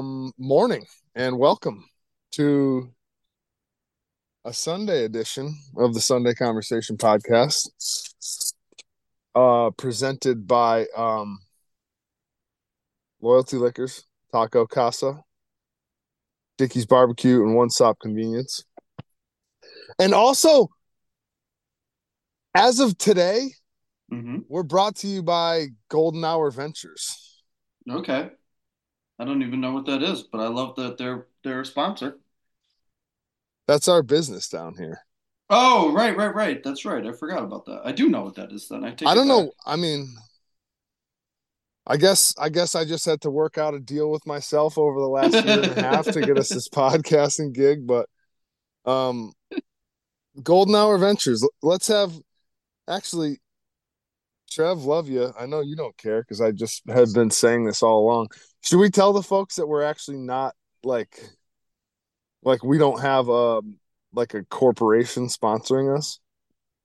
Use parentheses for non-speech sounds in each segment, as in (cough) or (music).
Um morning and welcome to a Sunday edition of the Sunday Conversation podcast. Uh presented by um Loyalty Liquors, Taco Casa, Dickey's Barbecue, and One Stop Convenience. And also, as of today, Mm-hmm. we're brought to you by Golden Hour Ventures. Okay. I don't even know what that is, but I love that they're they're a sponsor. That's our business down here. Oh, right, right, right. That's right. I forgot about that. I do know what that is then. I take I don't know. I mean, I guess I guess I just had to work out a deal with myself over the last year and a (laughs) half to get us this podcasting gig. But um, Golden Hour Ventures. Let's have actually, Trev, love you. I know you don't care because I just have been saying this all along. Should we tell the folks that we're actually not like, like we don't have a like a corporation sponsoring us?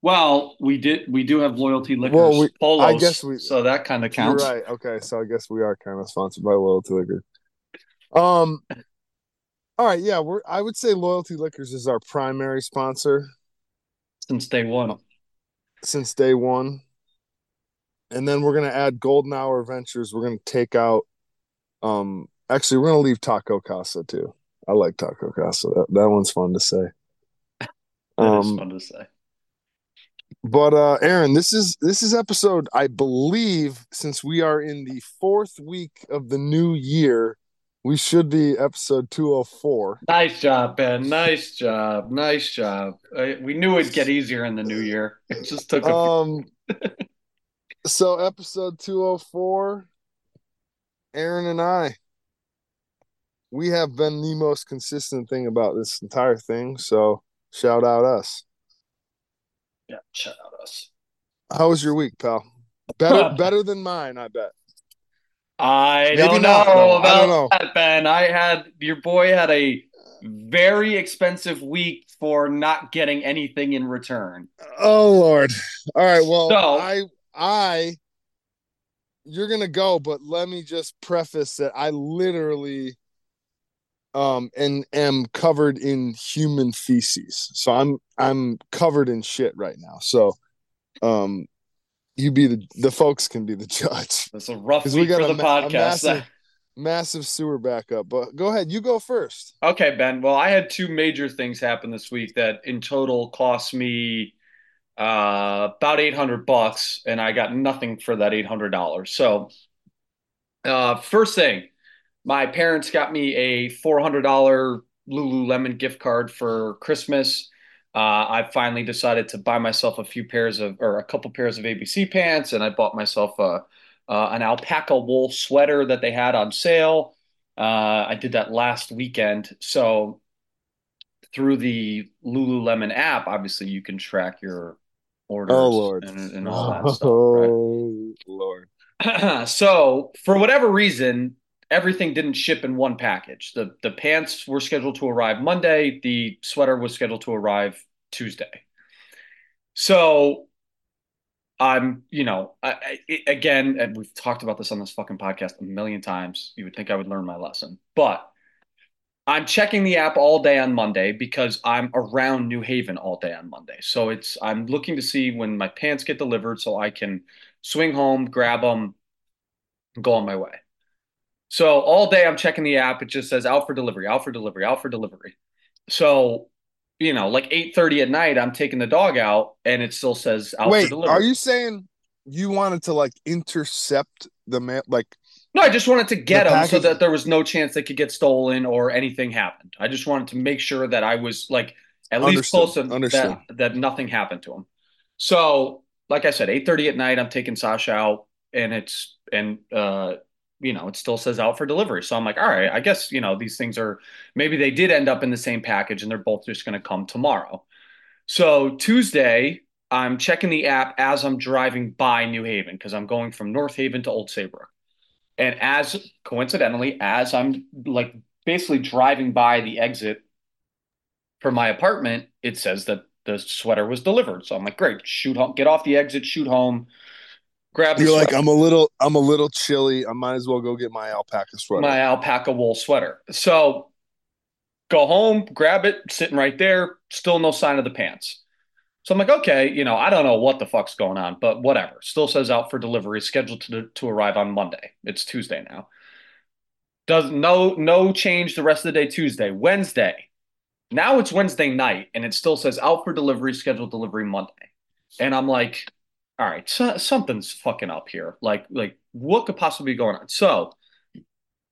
Well, we did we do have loyalty liquors Well, we- polos, I guess we- so that kind of counts. Right. Okay, so I guess we are kind of sponsored by Loyalty liquor. Um, all right, yeah, we're. I would say Loyalty Liquors is our primary sponsor Since day one. since day one, and then we're gonna add Golden Hour Ventures. We're gonna take out. Um, actually, we're gonna leave Taco Casa too. I like Taco Casa. That, that one's fun to say. (laughs) That is Um, fun to say. But uh Aaron, this is this is episode I believe since we are in the fourth week of the new year, we should be episode 204. Nice job, Ben. Nice job. Nice job. Uh, we knew it'd get easier in the new year. It just took a. Um (laughs) so episode 204 Aaron and I we have been the most consistent thing about this entire thing, so shout out us. Yeah, shout out us. How was your week, pal? Better (laughs) better than mine, I bet. I Maybe don't not, know. I about don't know. that, Ben. I had your boy had a very expensive week for not getting anything in return. Oh Lord. All right. Well, So- I I you're gonna go, but let me just preface that I literally um and am covered in human feces. So I'm I'm covered in shit right now. So um you be the the folks can be the (laughs) judge. It's a rough 'Cause we week got for a the podcast. massive- Massive sewer backup. But go ahead, you go first. Okay, Ben. Well, I had two major things happen this week that in total cost me uh, about 800 bucks, and I got nothing for that $800. So, uh, first thing, my parents got me a $400 Lululemon gift card for Christmas. Uh, I finally decided to buy myself a few pairs of, or a couple pairs of ABC pants, and I bought myself a, uh, an alpaca wool sweater that they had on sale. Uh, I did that last weekend. So through the Lululemon app, obviously you can track your Oh, orders Oh Lord. and, and all that stuff, right? Oh Lord. (clears throat) so for whatever reason, everything didn't ship in one package. The the pants were scheduled to arrive Monday, the sweater was scheduled to arrive Tuesday. So I'm, you know, I, I, again, and we've talked about this on this fucking podcast a million times. You would think I would learn my lesson, but I'm checking the app all day on Monday because I'm around New Haven all day on Monday. So it's I'm looking to see when my pants get delivered so I can swing home, grab them, go on my way. So all day I'm checking the app. It just says out for delivery, out for delivery, out for delivery. So, you know, like 8:30 at night, I'm taking the dog out and it still says out for Wait, delivery. are you saying you wanted to like intercept the man? Like, No, I just wanted to get The them so that there was no chance they could get stolen or anything happened. I just wanted to make sure that I was like at least Understood, close to understood. that that nothing happened to them. So, like I said, 8:30 at night, I'm taking Sasha out and it's and uh you know, it still says out for delivery. So I'm like, all right, I guess, you know, these things are maybe they did end up in the same package and they're both just going to come tomorrow. So Tuesday, I'm checking the app as I'm driving by New Haven because I'm going from North Haven to Old Saybrook. And as coincidentally, as I'm like basically driving by the exit for my apartment, it says that the sweater was delivered. So I'm like, great, shoot home, get off the exit, shoot home, grab You're like. I'm a little, I'm a little chilly. I might as well go get my alpaca sweater. my alpaca wool sweater. So go home, grab it, sitting right there, still no sign of the pants. So I'm like, okay, you know, I don't know what the fuck's going on, but whatever. Still says out for delivery, scheduled to to arrive on Monday. It's Tuesday now. Does no no change the rest of the day Tuesday, Wednesday. Now it's Wednesday night and it still says out for delivery, scheduled delivery Monday. And I'm like, all right, so, something's fucking up here. Like like what could possibly be going on? So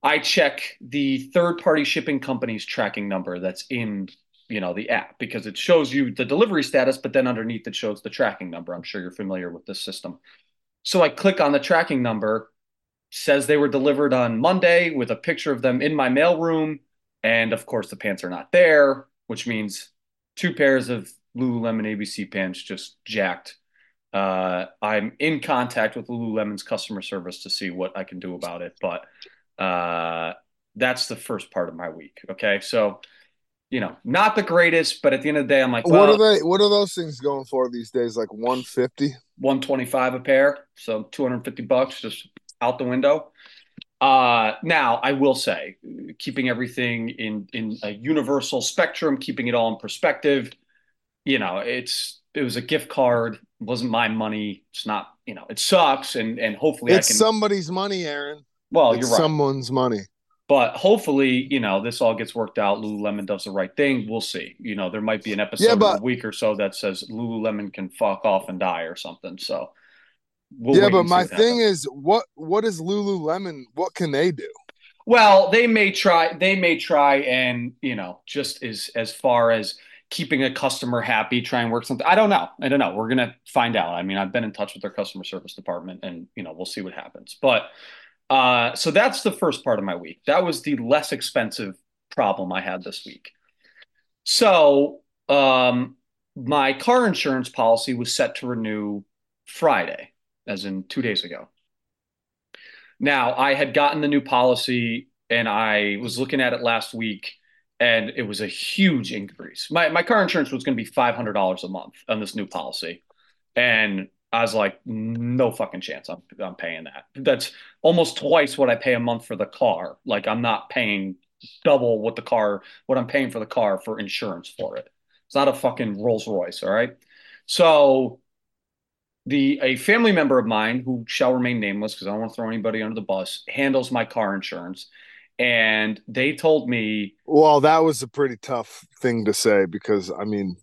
I check the third party shipping company's tracking number that's in you know the app because it shows you the delivery status, but then underneath it shows the tracking number. I'm sure you're familiar with this system. So I click on the tracking number, says they were delivered on Monday with a picture of them in my mailroom, and of course the pants are not there, which means two pairs of Lululemon ABC pants just jacked. Uh, I'm in contact with Lululemon's customer service to see what I can do about it, but uh, that's the first part of my week. Okay, so you know, not the greatest, but at the end of the day, I'm like, well, what are they? What are those things going for these days? Like 150? 125 a pair, so 250 bucks just out the window. Uh, now I will say, keeping everything in in a universal spectrum, keeping it all in perspective, you know, it's it was a gift card, it wasn't my money. It's not, you know, it sucks, and and hopefully It's I can. somebody's money, Aaron. well, it's you're right. someone's money. But hopefully, you know, this all gets worked out. Lululemon does the right thing. We'll see. You know, there might be an episode Yeah, but- in a week or so that says Lululemon can fuck off and die or something. So, we'll yeah, but my thing happens. is, what what is Lululemon? What can they do? well, they may try. They may try, and you know, just as as far as keeping a customer happy, try and work something. I don't know. I don't know. We're gonna find out. I mean, I've been in touch with their customer service department, and you know, we'll see what happens. But uh, so that's the first part of my week. That was the less expensive problem I had this week. So, um, my car insurance policy was set to renew Friday, as in two days ago. Now, I had gotten the new policy and I was looking at it last week and it was a huge increase. My my car insurance was going to be $500 a month on this new policy. And I was like, no fucking chance I'm I'm paying that. That's almost twice what I pay a month for the car. Like I'm not paying double what the car what I'm paying for the car for insurance for it. It's not a fucking Rolls Royce, all right? So the a family member of mine who shall remain nameless because I don't want to throw anybody under the bus handles my car insurance, and they told me, Well, that was a pretty tough thing to say because I mean,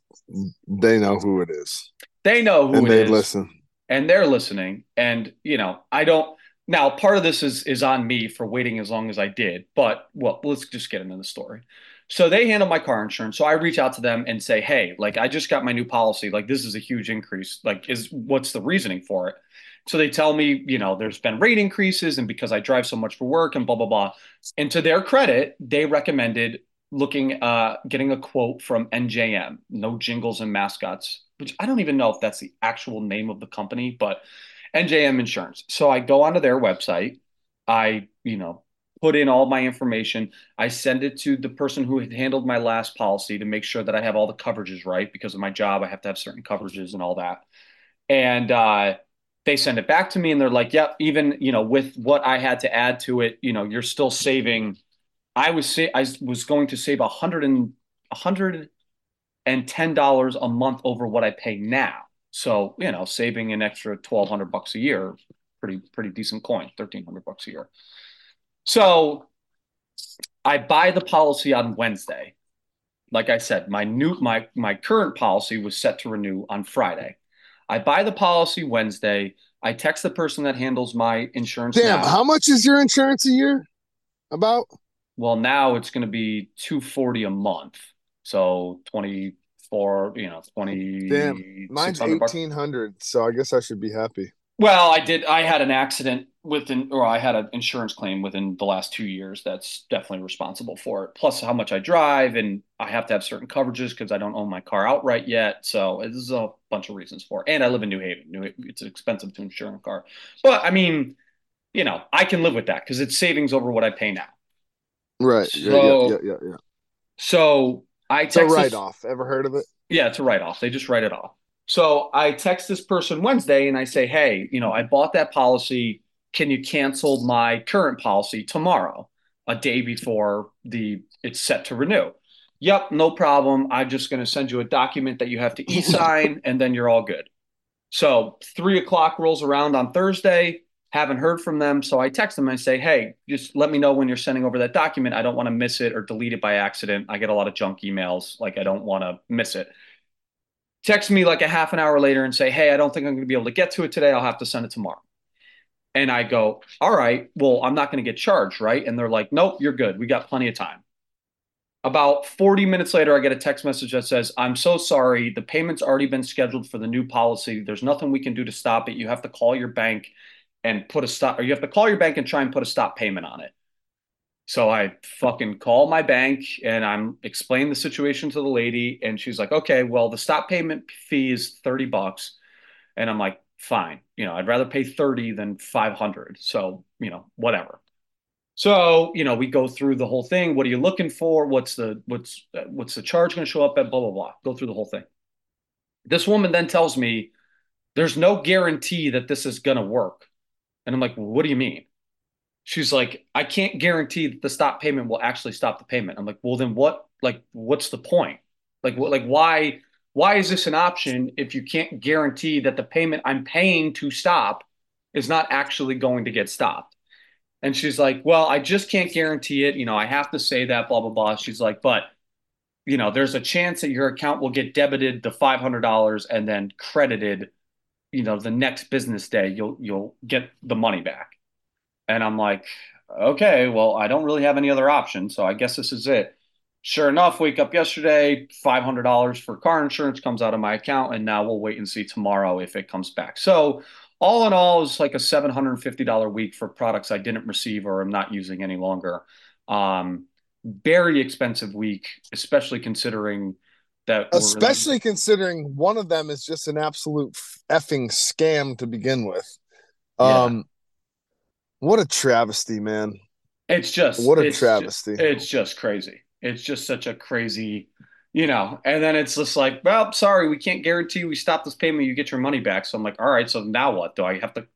they know who it is they know who and it they is, listen. And they're listening, and you know I don't. Now, part of this is is on me for waiting as long as I did, but well, let's just get into the story. So they handle my car insurance. So I reach out to them and say, "Hey, like I just got my new policy. Like this is a huge increase. Like is what's the reasoning for it?" So they tell me, you know, there's been rate increases and because I drive so much for work and blah blah blah. And to their credit, they recommended looking uh getting a quote from NJM, no jingles and mascots, which I don't even know if that's the actual name of the company, but NJM Insurance. So I go onto their website, I, you know, put in all my information. I send it to the person who had handled my last policy to make sure that I have all the coverages right because of my job. I have to have certain coverages and all that. And uh, they send it back to me and they're like, yep, even, you know, with what I had to add to it, you know, you're still saving. I was sa- I was going to save a hundred and a hundred and ten dollars a month over what I pay now. So, you know, saving an extra twelve hundred bucks a year, pretty pretty decent coin, thirteen hundred bucks a year. So I buy the policy on Wednesday. Like I said, my new my my current policy was set to renew on Friday. I buy the policy Wednesday. I text the person that handles my insurance Damn, now. how much is your insurance a year? About Well, now it's going to be 240 a month. So 24, you know, 20 Damn, mine's 600 bucks. eighteen hundred, so I guess I should be happy. Well, I did. I had an accident within, or I had an insurance claim within the last two years. That's definitely responsible for it. Plus, how much I drive, and I have to have certain coverages because I don't own my car outright yet. So this is a bunch of reasons for it. And I live in New Haven. New Haven, it's expensive to insure a car, but I mean, you know, I can live with that because it's savings over what I pay now. Right. So- yeah, yeah, yeah, yeah. So I It's a text write off. Ever heard of it? Yeah, it's a write off. They just write it off. So I text this person Wednesday and I say, hey, you know, I bought that policy. Can you cancel my current policy tomorrow, a day before the it's set to renew? Yep, no problem. I'm just going to send you a document that you have to e-sign, (laughs) and then you're all good. So three o'clock rolls around on Thursday. Haven't heard from them, so I text them and I say, "Hey, just let me know when you're sending over that document. I don't want to miss it or delete it by accident. I get a lot of junk emails. Like I don't want to miss it." text me like a half an hour later and say, Hey, I don't think I'm going to be able to get to it today. I'll have to send it tomorrow. And I go, All right, well, I'm not going to get charged, right? And they're like, Nope, you're good. We got plenty of time. About 40 minutes later, I get a text message that says, I'm so sorry. The payment's already been scheduled for the new policy. There's nothing we can do to stop it. You have to call your bank and put a stop, or you have to call your bank and try and put a stop payment on it. So I fucking call my bank and I'm explaining the situation to the lady, and she's like, okay, well, the stop payment fee is 30 bucks. And I'm like, fine, you know, I'd rather pay 30 than 500. So, you know, whatever. So, you know, we go through the whole thing. What are you looking for? What's the what's what's the charge going to show up at? Blah blah blah. Go through the whole thing. This woman then tells me there's no guarantee that this is going to work. And I'm like, what do you mean? she's like, I can't guarantee that the stop payment will actually stop the payment. I'm like, well, then what? Like, what's the point? Like, what? Like, why? Why is this an option if you can't guarantee that the payment I'm paying to stop is not actually going to get stopped? And she's like, well, I just can't guarantee it. You know, I have to say that, blah, blah, blah. She's like, but, you know, there's a chance that your account will get debited the $500 and then credited, you know, the next business day, you'll, you'll get the money back. And I'm like, okay, well, I don't really have any other option. So I guess this is it. Sure enough, wake up yesterday, $500 for car insurance comes out of my account. And now we'll wait and see tomorrow if it comes back. So all in all, it's like a $750 week for products I didn't receive or i'm not using any longer. Um, very expensive week, especially considering that. Especially really... considering one of them is just an absolute effing scam to begin with. Yeah. Um, what a travesty, man. It's just what a travesty. Just, it's just crazy. It's just such a crazy, you know. And then it's just like, well, sorry, we can't guarantee we stop this payment, you get your money back. So I'm like, all right, so now what? Do I have to?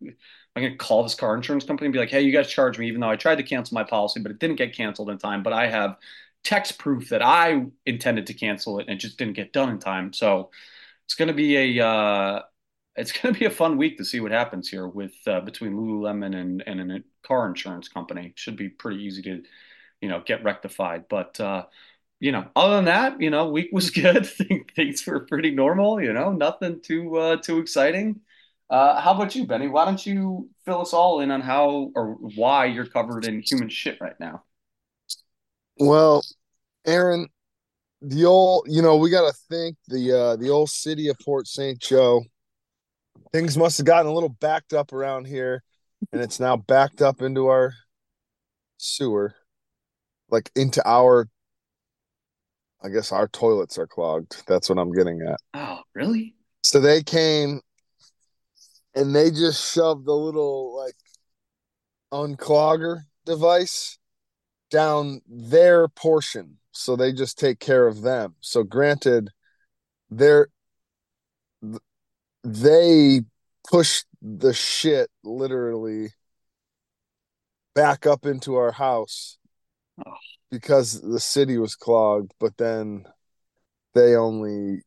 I'm gonna call this car insurance company and be like, hey, you guys charge me, even though I tried to cancel my policy, but it didn't get canceled in time. But I have text proof that I intended to cancel it and it just didn't get done in time. So it's gonna be a uh, it's going to be a fun week to see what happens here with uh, between Lululemon and and a car insurance company. Should be pretty easy to, you know, get rectified. But uh, you know, other than that, you know, week was (laughs) good. Things were pretty normal. You know, nothing too uh, too exciting. Uh, how about you, Benny? Why don't you fill us all in on how or why you're covered in human shit right now? Well, Aaron, the old, you know, we got to think the uh, the old city of Port St. Joe things must have gotten a little backed up around here and it's now backed up into our sewer like into our i guess our toilets are clogged. That's what i'm getting at. Oh really? So they came and they just shoved the little like unclogger device down their portion. So they just take care of them. So granted they're they pushed the shit literally back up into our house because the city was clogged, but then they only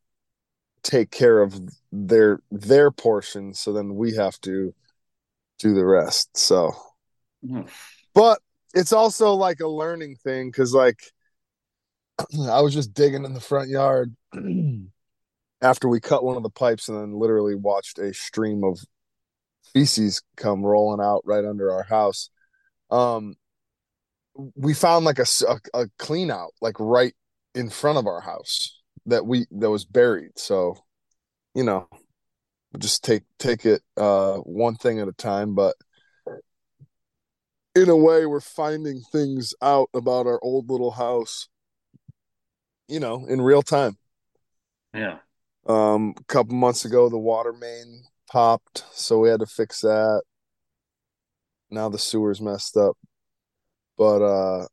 take care of their their portion, so then we have to do the rest. So but it's also like a learning thing because like (clears throat) I was just digging in the front yard (clears throat) after we cut one of the pipes and then literally watched a stream of feces come rolling out right under our house um we found like a, a, a clean out like right in front of our house that we that was buried. So you know just take take it uh one thing at a time but in a way we're finding things out about our old little house you know in real time. Yeah um, a couple months ago, the water main popped, so we had to fix that. Now the sewer's messed up, but uh,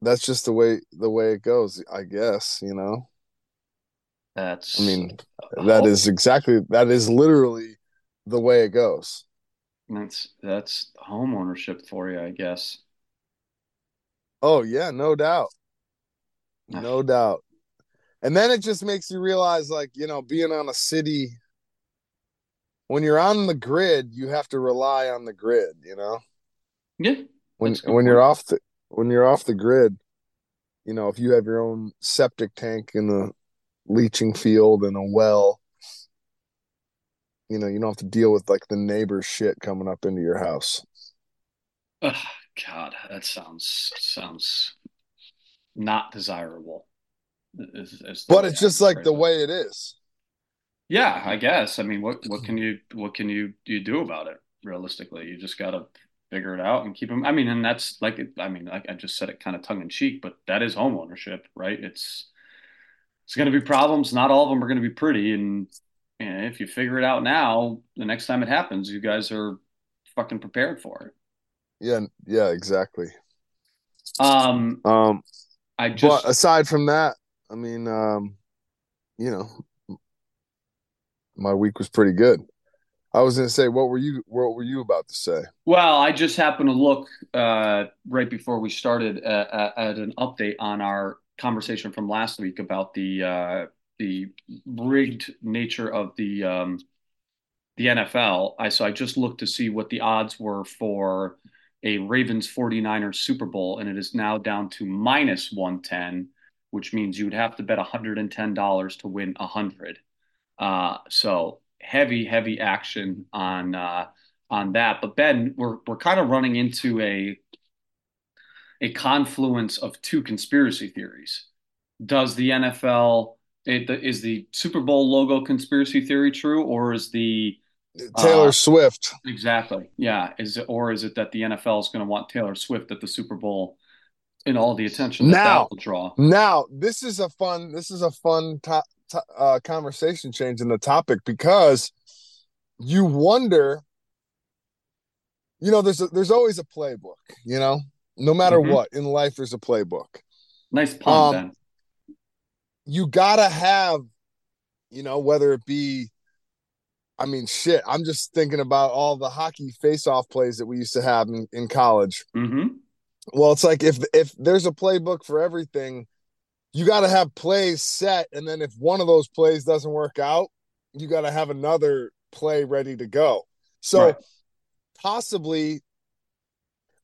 that's just the way the way it goes, I guess. You know. That's I mean, that is exactly that is literally the way it goes. that's that's home ownership for you, I guess. Oh yeah, no doubt. No doubt. And then it just makes you realize like, you know, being on a city when you're on the grid, you have to rely on the grid, you know? Yeah. When that's a good when you're off the when you're off the grid, you know, if you have your own septic tank in a leaching field and a well, you know, you don't have to deal with like the neighbor's shit coming up into your house. Ugh, God, that sounds sounds not desirable. Is, is the But it's just like phrase the way it is. Yeah, I guess. I mean, what what can you what can you you do about it realistically? You just gotta figure it out and keep them. I mean, and that's like I mean, I, I just said it kind of tongue in cheek, but that is home ownership, right? It's it's going to be problems. Not all of them are going to be pretty, and, and if you figure it out now, the next time it happens, you guys are fucking prepared for it. Yeah, yeah, exactly. Um, Um, I just but aside from that, I mean, um, you know, my week was pretty good. I was gonna say, what were you what were you about to say? Well, I just happened to look uh, right before we started at, at, at an update on our conversation from last week about the uh, the rigged nature of the um, the NFL. I so I just looked to see what the odds were for a Ravens 49ers Super Bowl, and it is now down to minus 110, which means you would have to bet $110 to win 100. Uh, so heavy, heavy action on uh, on that. But Ben, we're we're kind of running into a a confluence of two conspiracy theories. Does the NFL it, is the Super Bowl logo conspiracy theory true, or is the Taylor uh, Swift. exactly yeah is it or is it that the NFL is going to want Taylor Swift at the Super Bowl and all the attention that that Now, will draw? now this is a fun this is a fun to, to, uh, conversation change in the topic because you wonder, you know, there's a, there's always a playbook, you know, no matter hmm what in life, there's a playbook. Nice pun, Um, Ben. you gotta have, you know, whether it be I mean, shit. I'm just thinking about all the hockey face-off plays that we used to have in, in college. hmm Well, it's like if if there's a playbook for everything, you got to have plays set, and then if one of those plays doesn't work out, you got to have another play ready to go. So Right. possibly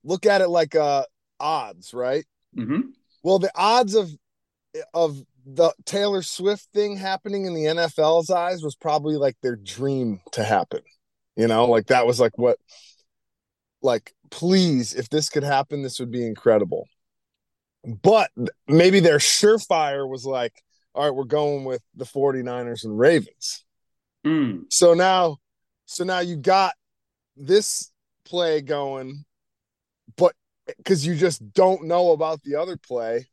look at it like uh odds, right? Mm-hmm. Well, the odds of of the Taylor Swift thing happening in the NFL's eyes was probably like their dream to happen. You know, like that was like what like please if this could happen this would be incredible. But maybe their surefire was like all right, we're going with the 49ers and Ravens. Mm. So now so now you got this play going but cuz you just don't know about the other play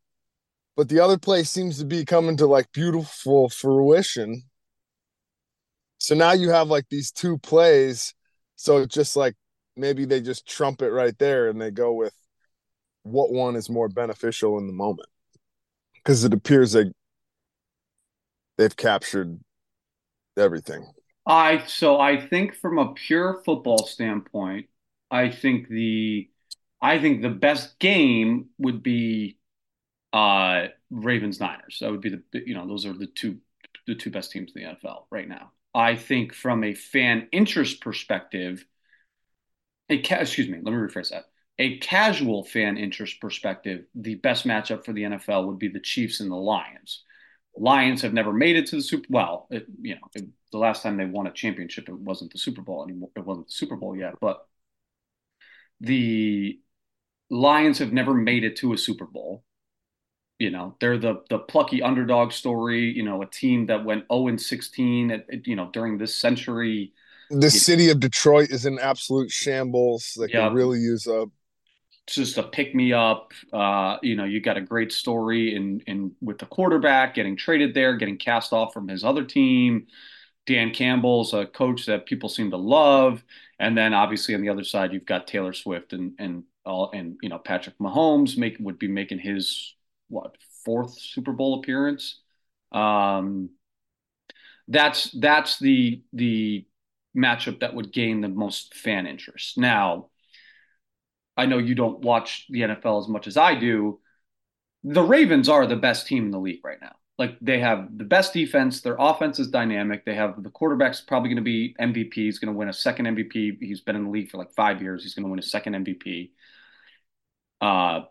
but the other play seems to be coming to like beautiful fruition. So now you have like these two plays. So it's just like maybe they just trump it right there and they go with what one is more beneficial in the moment. Because it appears like they've captured everything. I so I think from a pure football standpoint, I think the I think the best game would be uh Ravens Niners. That would be the you know those are the two the two best teams in the NFL right now. I think from a fan interest perspective, a ca- excuse me, let me rephrase that. A casual fan interest perspective, the best matchup for the NFL would be the Chiefs and the Lions. Lions have never made it to the Super. Well, it, you know, it, the last time they won a championship, it wasn't the Super Bowl anymore. It wasn't the Super Bowl yet, but the Lions have never made it to a Super Bowl. You know, they're the the plucky underdog story. You know, a team that went 0 and 16. At, at, you know, during this century. The city of Detroit is in absolute shambles. They could yeah, really use a just a pick me up. Uh, you know, you got a great story in in with the quarterback getting traded there, getting cast off from his other team. Dan Campbell's a coach that people seem to love, and then obviously on the other side you've got Taylor Swift and and all and you know Patrick Mahomes make would be making his what fourth Super Bowl appearance. Um, that's that's the the matchup that would gain the most fan interest. Now, I know you don't watch the NFL as much as I do. The Ravens are the best team in the league right now. Like they have the best defense. Their offense is dynamic. They have the quarterback's probably going to be MVP. He's going to win a second MVP. He's been in the league for like five years. He's going to win a second MVP. Uh,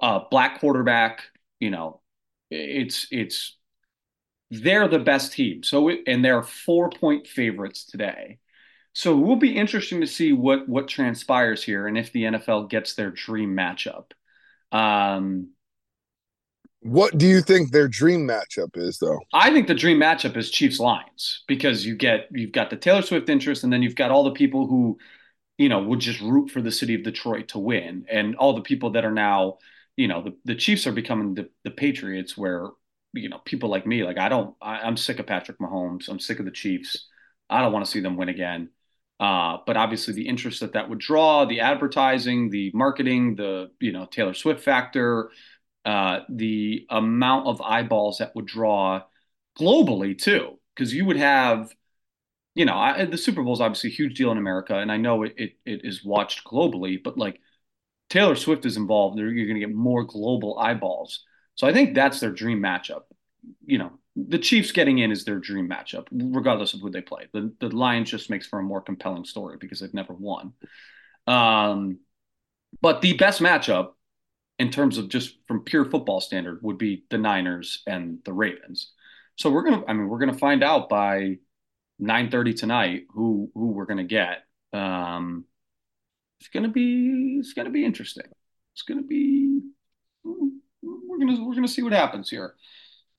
uh, black quarterback. You know, it's it's they're the best team. So it, and they're four point favorites today. So it will be interesting to see what what transpires here and if the NFL gets their dream matchup. Um, what do you think their dream matchup is, though? I think the dream matchup is Chiefs Lions because you get you've got the Taylor Swift interest, and then you've got all the people who, you know, would just root for the city of Detroit to win, and all the people that are now, you know, the, the Chiefs are becoming the, the Patriots, where you know people like me, like I don't, I, I'm sick of Patrick Mahomes, I'm sick of the Chiefs, I don't want to see them win again. Uh, but obviously, the interest that that would draw, the advertising, the marketing, the you know Taylor Swift factor, uh, the amount of eyeballs that would draw globally too, because you would have, you know, I, the Super Bowl is obviously a huge deal in America, and I know it, it, it is watched globally, but like Taylor Swift is involved, you're going to get more global eyeballs. So I think that's their dream matchup. You know, the Chiefs getting in is their dream matchup, regardless of who they play. The the Lions just makes for a more compelling story because they've never won. Um, but the best matchup in terms of just from pure football standard would be the Niners and the Ravens. So we're gonna, I mean, we're gonna find out by 9:30 tonight who who we're gonna get. Um, it's gonna be it's gonna be interesting. It's gonna be we're gonna we're gonna see what happens here.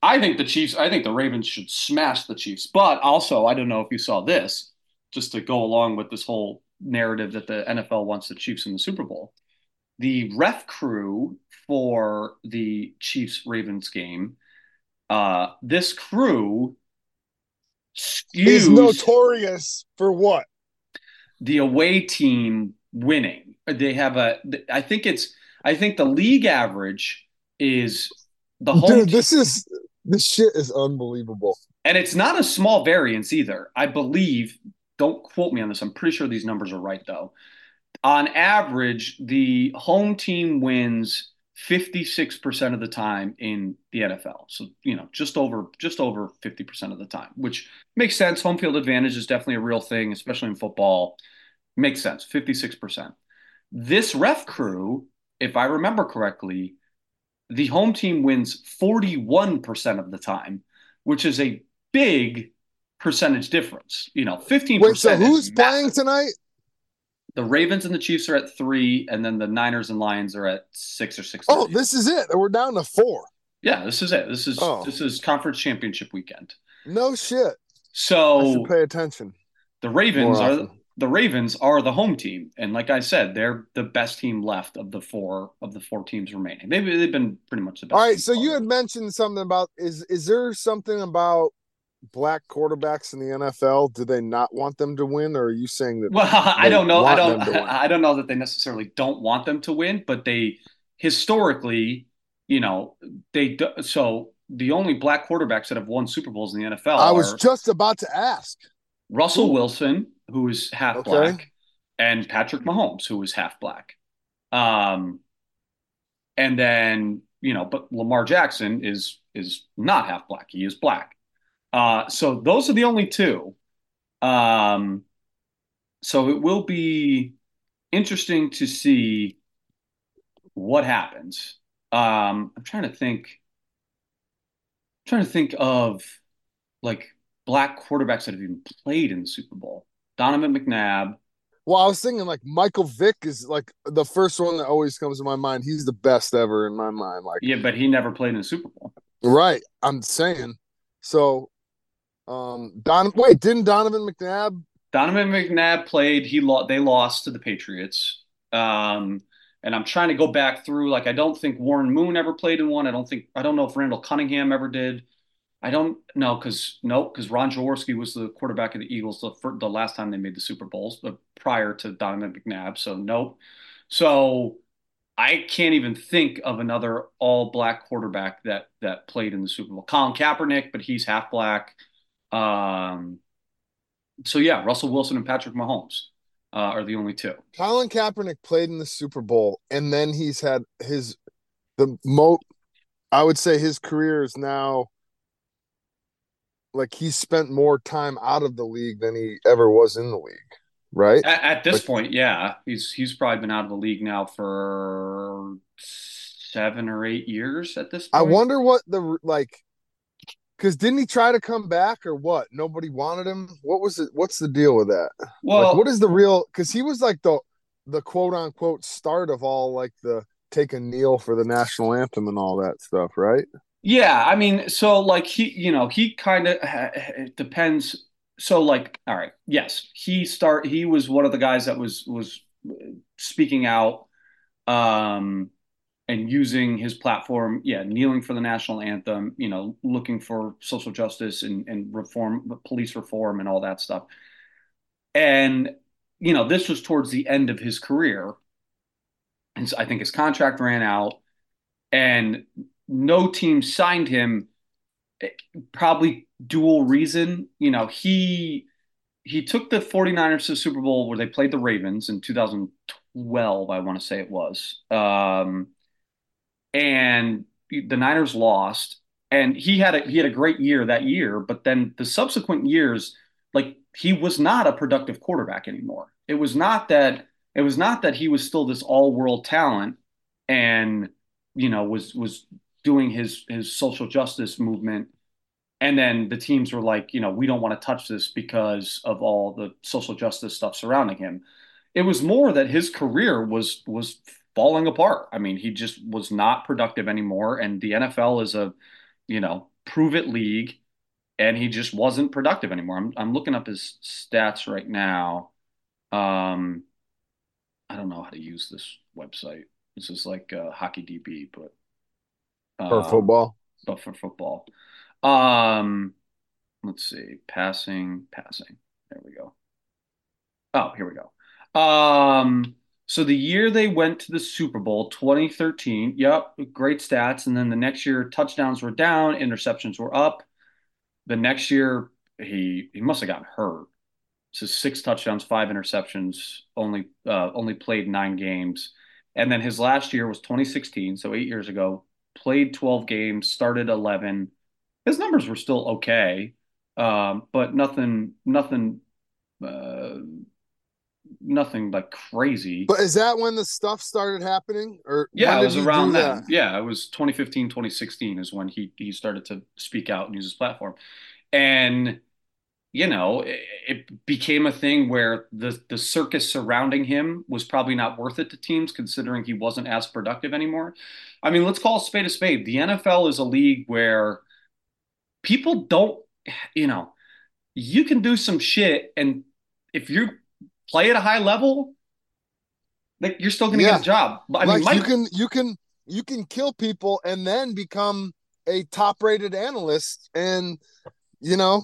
I think the Chiefs. I think the Ravens should smash the Chiefs. But also, I don't know if you saw this, just to go along with this whole narrative that the NFL wants the Chiefs in the Super Bowl the ref crew for the Chiefs Ravens game. Uh, this crew is notorious for what? The away team winning. They have a. I think it's. I think the league average is the home. Dude, this is this shit is unbelievable. And it's not a small variance either. I believe. Don't quote me on this. I'm pretty sure these numbers are right though on average, the home team wins 56% of the time in the NFL. So, you know, just over just over 50% of the time, which makes sense. Home field advantage is definitely a real thing, especially in football. Makes sense. 56%. This ref crew, if I remember correctly, the home team wins 41% of the time, which is a big percentage difference. You know, 15%. Wait, so who's playing tonight? the Ravens and the Chiefs are at three, and then the Niners and Lions are at six or six. Oh, this is it. We're down to four. Yeah, this is it. This is oh. this is conference championship weekend. No shit. So pay attention. The Ravens are the, Ravens are the home team, and like I said, they're the best team left of the four of the four teams remaining. They've they've been pretty much the best. All right, so you had mentioned something about is is there something about black quarterbacks in the NFL? Do they not want them to win, or are you saying that? Well, (laughs) I don't know. I don't. (laughs) I don't know that they necessarily don't want them to win, but they historically, you know, they so the only black quarterbacks that have won Super Bowls in the NFL. I was just about to ask Russell Wilson, who is half okay. black, and Patrick Mahomes, who is half black. Um, and then you know, but Lamar Jackson is is not half black; he is black. Uh, so those are the only two. Um, so it will be interesting to see what happens. Um, I'm trying to think. I'm trying to think of like black quarterbacks that have even played in the Super Bowl. Donovan McNabb. Well, I was thinking like Michael Vick is like the first one that always comes to my mind. He's the best ever in my mind. Like, yeah, but he never played in the Super Bowl. Right. I'm saying. So um, Don, wait, didn't Donovan McNabb? Donovan McNabb played. He lost. They lost to the Patriots. Um, and I'm trying to go back through. Like, I don't think Warren Moon ever played in one. I don't think. I don't know if Randall Cunningham ever did. I don't know because no, because Ron Jaworski was the quarterback of the Eagles the, for, the last time they made the Super Bowls, but prior to Donovan McNabb. So nope. So I can't even think of another all black quarterback that that played in the Super Bowl. Colin Kaepernick, but he's half black. Um, so yeah, Russell Wilson and Patrick Mahomes uh, are the only two. Colin Kaepernick played in the Super Bowl, and then he's had his the mo. I would say his career is now like he spent more time out of the league than he ever was in the league, right? At, at this Like- point, yeah, he's he's probably been out of the league now for seven or eight years. At this point. I wonder what the like because didn't he try to come back or what? Nobody wanted him. What was it? What's the deal with that? Well, like, what is the real? Because he was like the the quote unquote start of all like the take a kneel for the national anthem and all that stuff, right? Yeah, I mean, so like he, you know, he kind of eh, eh, it depends. So like, all right, yes, he start. He was one of the guys that was was eh, speaking out, um, and using his platform. Yeah, kneeling for the national anthem. You know, looking for social justice and and reform, police reform, and all that stuff. And you know, this was towards the end of his career, and so I think his contract ran out, and no team signed him probably dual reason you know he he took the 49ers to the super bowl where they played the ravens in 2012 i want to say it was. Um, and the niners lost and he had a he had a great year that year but then the subsequent years like he was not a productive quarterback anymore. It was not that it was not that he was still this all world talent and you know was was doing his his social justice movement. And then the teams were like you know we don't want to touch this because of all the social justice stuff surrounding him. It was more that his career was was falling apart. I mean he just was not productive anymore. And the NFL is a you know prove it league and he just wasn't productive anymore. I'm i'm looking up his stats right now. Um i don't know how to use this website. This is like uh, hockey db but For um, football. but for football. Um, let's see, passing, passing. There we go. Oh, here we go. Um, so the year they went to the Super Bowl, 2013, yep, great stats. And then the next year, touchdowns were down, interceptions were up. The next year, he he must have gotten hurt. So six touchdowns, five interceptions, only uh, only played nine games. And then his last year was 2016, so eight years ago. Played 12 games, started 11. His numbers were still okay, um, but nothing, nothing, uh, nothing like crazy. But is that when the stuff started happening? Or Yeah, it was around then. that? Yeah, it was 2015, 2016 is when he he started to speak out and use his platform. And you know, it, it became a thing where the the circus surrounding him was probably not worth it to teams considering he wasn't as productive anymore. I mean, let's call a spade a spade. The NFL is a league where people don't, you know, you can do some shit and if you play at a high level, like you're still going to Yeah. get a job. But I like mean, Mike, you can you can you can kill people and then become a top rated analyst and you know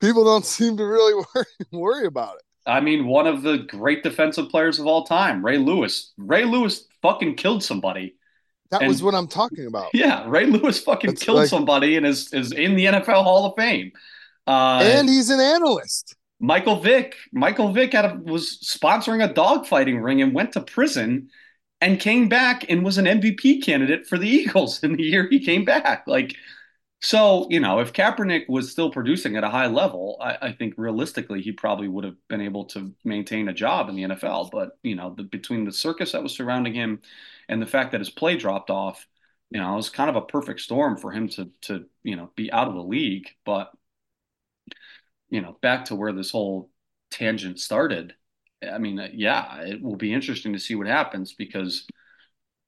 people don't seem to really (laughs) worry, worry about it I mean, one of the great defensive players of all time, Ray Lewis. Ray Lewis fucking killed somebody. that And- was what i'm talking about Yeah, Ray Lewis fucking That's killed like- somebody and is is in the NFL Hall of Fame. Uh, and he's an analyst Michael Vick, Michael Vick had a, was sponsoring a dogfighting ring and went to prison and came back and was an MVP candidate for the (laughs) Eagles in the year he came back. Like, so you know, if Kaepernick was still producing at a high level, I, I think realistically he probably would have been able to maintain a job in the NFL. But you know, the, between the circus that was surrounding him and the fact that his play dropped off, you know, it was kind of a perfect storm for him to to you know be out of the league. But you know, back to where this whole tangent started. I mean, uh, yeah, it will be interesting to see what happens because,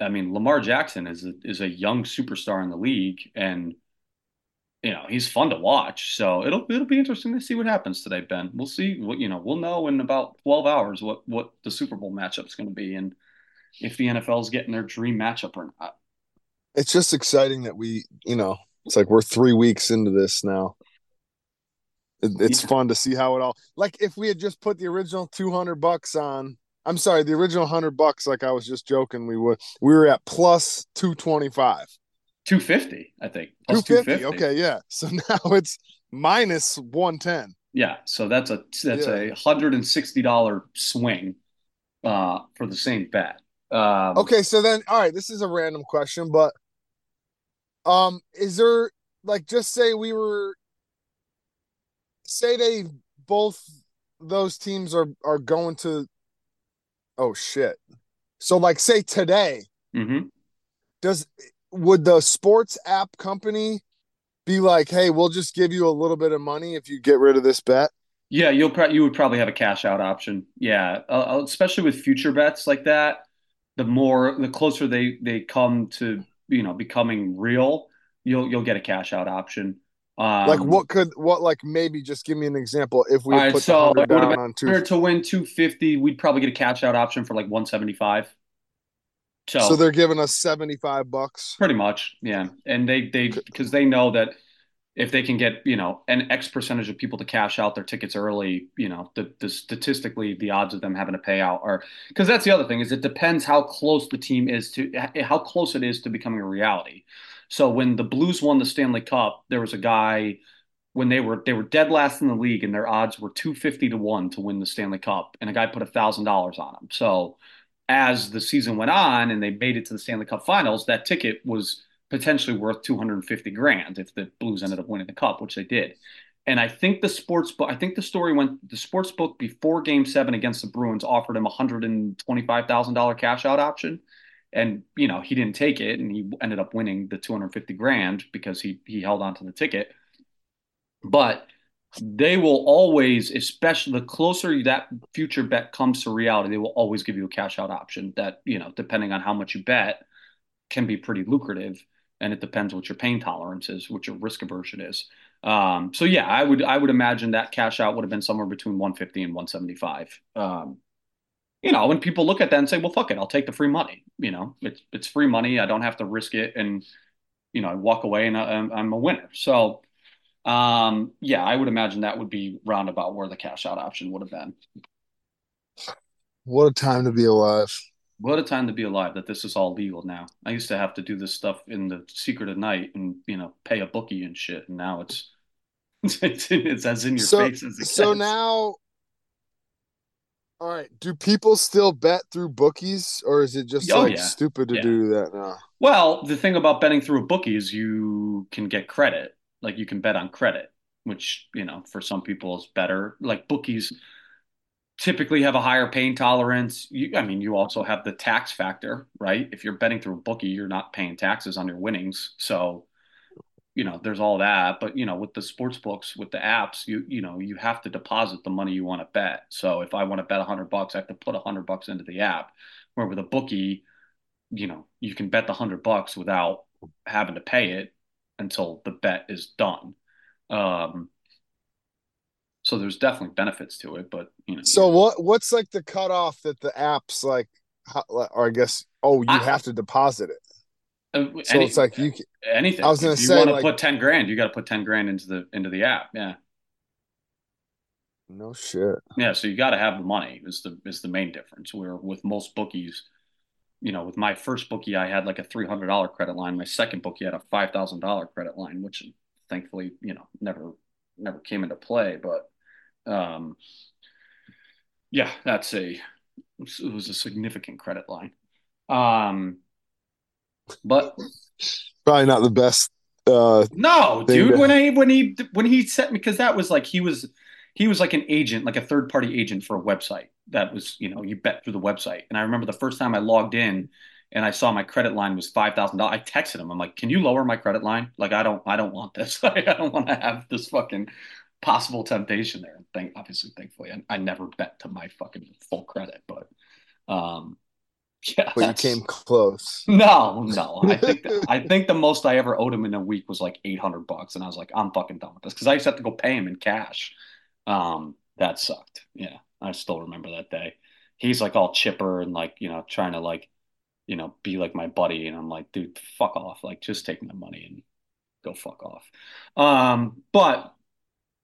I mean, Lamar Jackson is a, is a young superstar in the league, and you know he's fun to watch. So it'll it'll be interesting to see what happens today, Ben. We'll see what you know. We'll know in about twelve hours what what the Super Bowl matchup is going to be and if the NFL's getting their dream matchup or not. It's just exciting that we you know it's like we're three weeks into this now. It, it's yeah. fun to see how it all like if we had just put the original two hundred bucks on. I'm sorry, the original hundred bucks, like I was just joking, we would we were at plus two twenty five 250, I think. 250, 250. Okay, yeah. (laughs) So now it's minus 110. Yeah, so that's a that's yeah. a hundred and sixty dollar swing uh, for the same bet. Um, okay, so then all right, this is a random question, but um, is there like just say we were say they both those teams are are going to oh shit so like say today mm-hmm. does would the sports app company be like, "Hey, we'll just give you a little bit of money if you get rid of this bet"? Yeah, you'll pro you would probably have a cash out option. Yeah, uh, uh, especially with future bets like that. The more, the closer they they come to, you know, becoming real, you'll you'll get a cash out option. Like Um, what could what like maybe just give me an example if we right, put so it 100 would have down on two to win 250. We'd probably get a cash out option for like 175. So So they're giving us 75 bucks. pretty much, yeah. And they they because they know that if they can get, you know, an X percentage of people to cash out their tickets early, you know, the, the statistically the odds of them having to pay out are because that's the other thing is it depends how close the team is to how close it is to becoming a reality. So when the Blues won the Stanley Cup, there was a guy when they were they were dead last in the league and their odds were 250 to 1 to win the Stanley Cup and a guy put a thousand dollars on him. So as the season went on and they made it to the Stanley Cup finals, that ticket was potentially worth 250 grand if the Blues ended up winning the cup, which they did. And I think the sports book, I think the story went, the sports book before game seven against the Bruins offered him a $125,000 cash out option. And, you know, he didn't take it and he ended up winning the 250 grand because he, he held on to the ticket. But they will always, especially the closer that future bet comes to reality, they will always give you a cash out option that, you know, depending on how much you bet, can be pretty lucrative. And it depends what your pain tolerance is, what your risk aversion is. Um, so yeah, I would I would imagine that cash out would have been somewhere between 150 and 175. Um, you know, when people look at that and say, well, fuck it, I'll take the free money. You know, it's it's free money. I don't have to risk it, and you know, I walk away and I, I'm a winner. So um, yeah, I would imagine that would be roundabout where the cash out option would have been. What a time to be alive. What a time to be alive that this is all legal now. I used to have to do this stuff in the secret of night and, you know, pay a bookie and shit. And now it's (laughs) it's, it's as in your So face as it so gets. now all right, do people still bet through bookies or is it just Oh, like yeah. stupid to Yeah. do that now? Well, the thing about betting through a bookie is you can get credit. Like you can bet on credit, which, you know, for some people is better. Like bookies typically have a higher pain tolerance. You, I mean, you also have the tax factor, right? If you're betting through a bookie, you're not paying taxes on your winnings. So, you know, there's all that. But, you know, with the sports books, with the apps, you, you know, you have to deposit the money you want to bet. So if I want to bet a hundred bucks, I have to put a hundred bucks into the app. Where with a bookie, you know, you can bet the hundred bucks without having to pay it until the bet is done. Um, so there's definitely benefits to it, but you know, So what what's like the cutoff that the apps like or I guess oh you I- have to deposit it. uh, So any- it's like you can, anything. I was gonna if you want to like- put ten grand, you got to put ten grand into the into the app. Yeah, no shit. yeah. So you got to have the money. Is the is the main difference. Where with most bookies, you know, with my first bookie, I had like a three hundred dollar credit line. My second bookie had a five thousand dollar credit line, which thankfully, you know, never never came into play. But um, yeah, that's a it was a significant credit line. Um, but Probably not the best uh no, dude, to- when I when he when he sent me because that was like he was he was like an agent, like a third party agent for a website. That was, you know, you bet through the website. And I remember the first time I logged in and I saw my credit line was five thousand dollars. I texted him. I'm like, "Can you lower my credit line? Like, I don't, I don't want this. (laughs) I don't want to have this fucking possible temptation there." And thank, obviously, thankfully, I, I never bet to my fucking full credit, but um, (laughs) yeah, but you came close. (laughs) no, no. I think I think the most I ever owed him in a week was like eight hundred bucks, and I was like, I'm fucking done with this because I used to have to go pay him in cash. Um, that sucked. Yeah, I still remember that day. He's like all chipper and like you know trying to like you know be like my buddy, and I'm like, dude, fuck off. Like just take my money and go fuck off. Um, but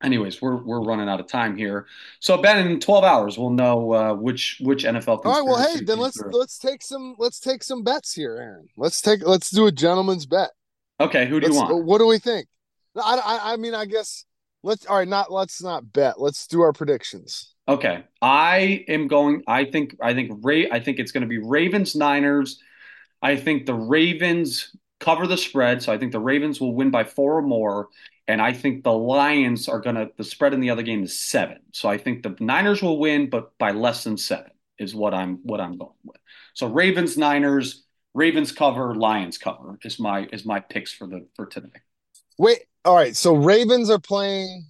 anyways, we're we're running out of time here. So Ben, in 12 hours, we'll know uh, which which NFL. All right, well, hey, then let's let's take some let's take some bets here, Aaron. Let's take let's do a gentleman's bet. Okay, who do you Let's- want? What do we think? I, I I mean, I guess let's all right, not let's not bet. Let's do our predictions. Okay. I am going I think I think Ray I think it's going to be Ravens Niners. I think the Ravens cover the spread, so I think the Ravens will win by 4 or more and I think the Lions are going to the spread in the other game is 7. So I think the Niners will win but by less than 7 is what I'm what I'm going with. So Ravens Niners, Ravens cover, Lions cover is my is my picks for the for today. Wait, all right. So Ravens are playing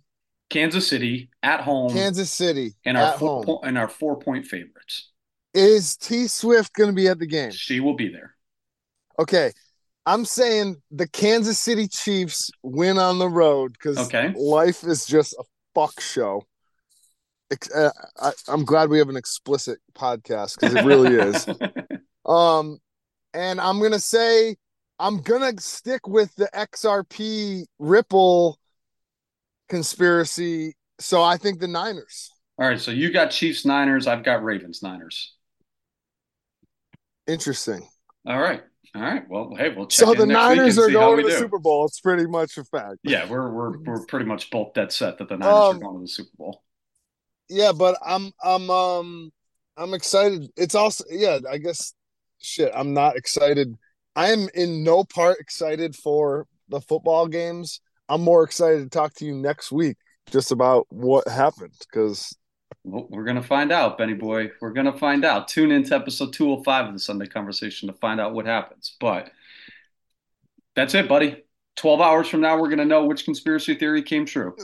Kansas City at home. Kansas City and our four po- and our four point favorites. Is T Swift going to be at the game? She will be there. Okay. I'm saying the Kansas City Chiefs win on the road because okay. life is just a fuck show. Uh, I, am glad we have an explicit podcast because it really is. (laughs) um, and I'm gonna say I'm gonna stick with the XRP Ripple conspiracy. So I think the Niners. All right, so you got Chiefs Niners. I've got Ravens Niners. Interesting. All right. All right. Well, hey, we'll check. So the Niners are going to the. Super Bowl. It's pretty much a fact. Yeah, we're we're we're pretty much both dead set that the Niners um, are going to the Super Bowl. Yeah, but I'm I'm um I'm excited. It's also yeah, I guess shit, I'm not excited. I am in no part excited for the football games. I'm more excited to talk to you next week just about what happened because well, we're gonna find out, Benny boy. We're gonna find out. Tune in to episode 205 of the Sunday Conversation to find out what happens. But that's it, buddy. 12 hours from now, we're gonna know which conspiracy theory came true.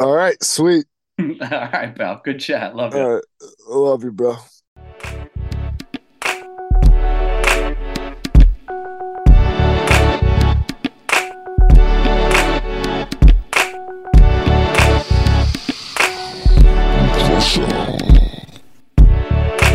All right, sweet. (laughs) All right, pal. Good chat. Love you. Right. Love you, bro.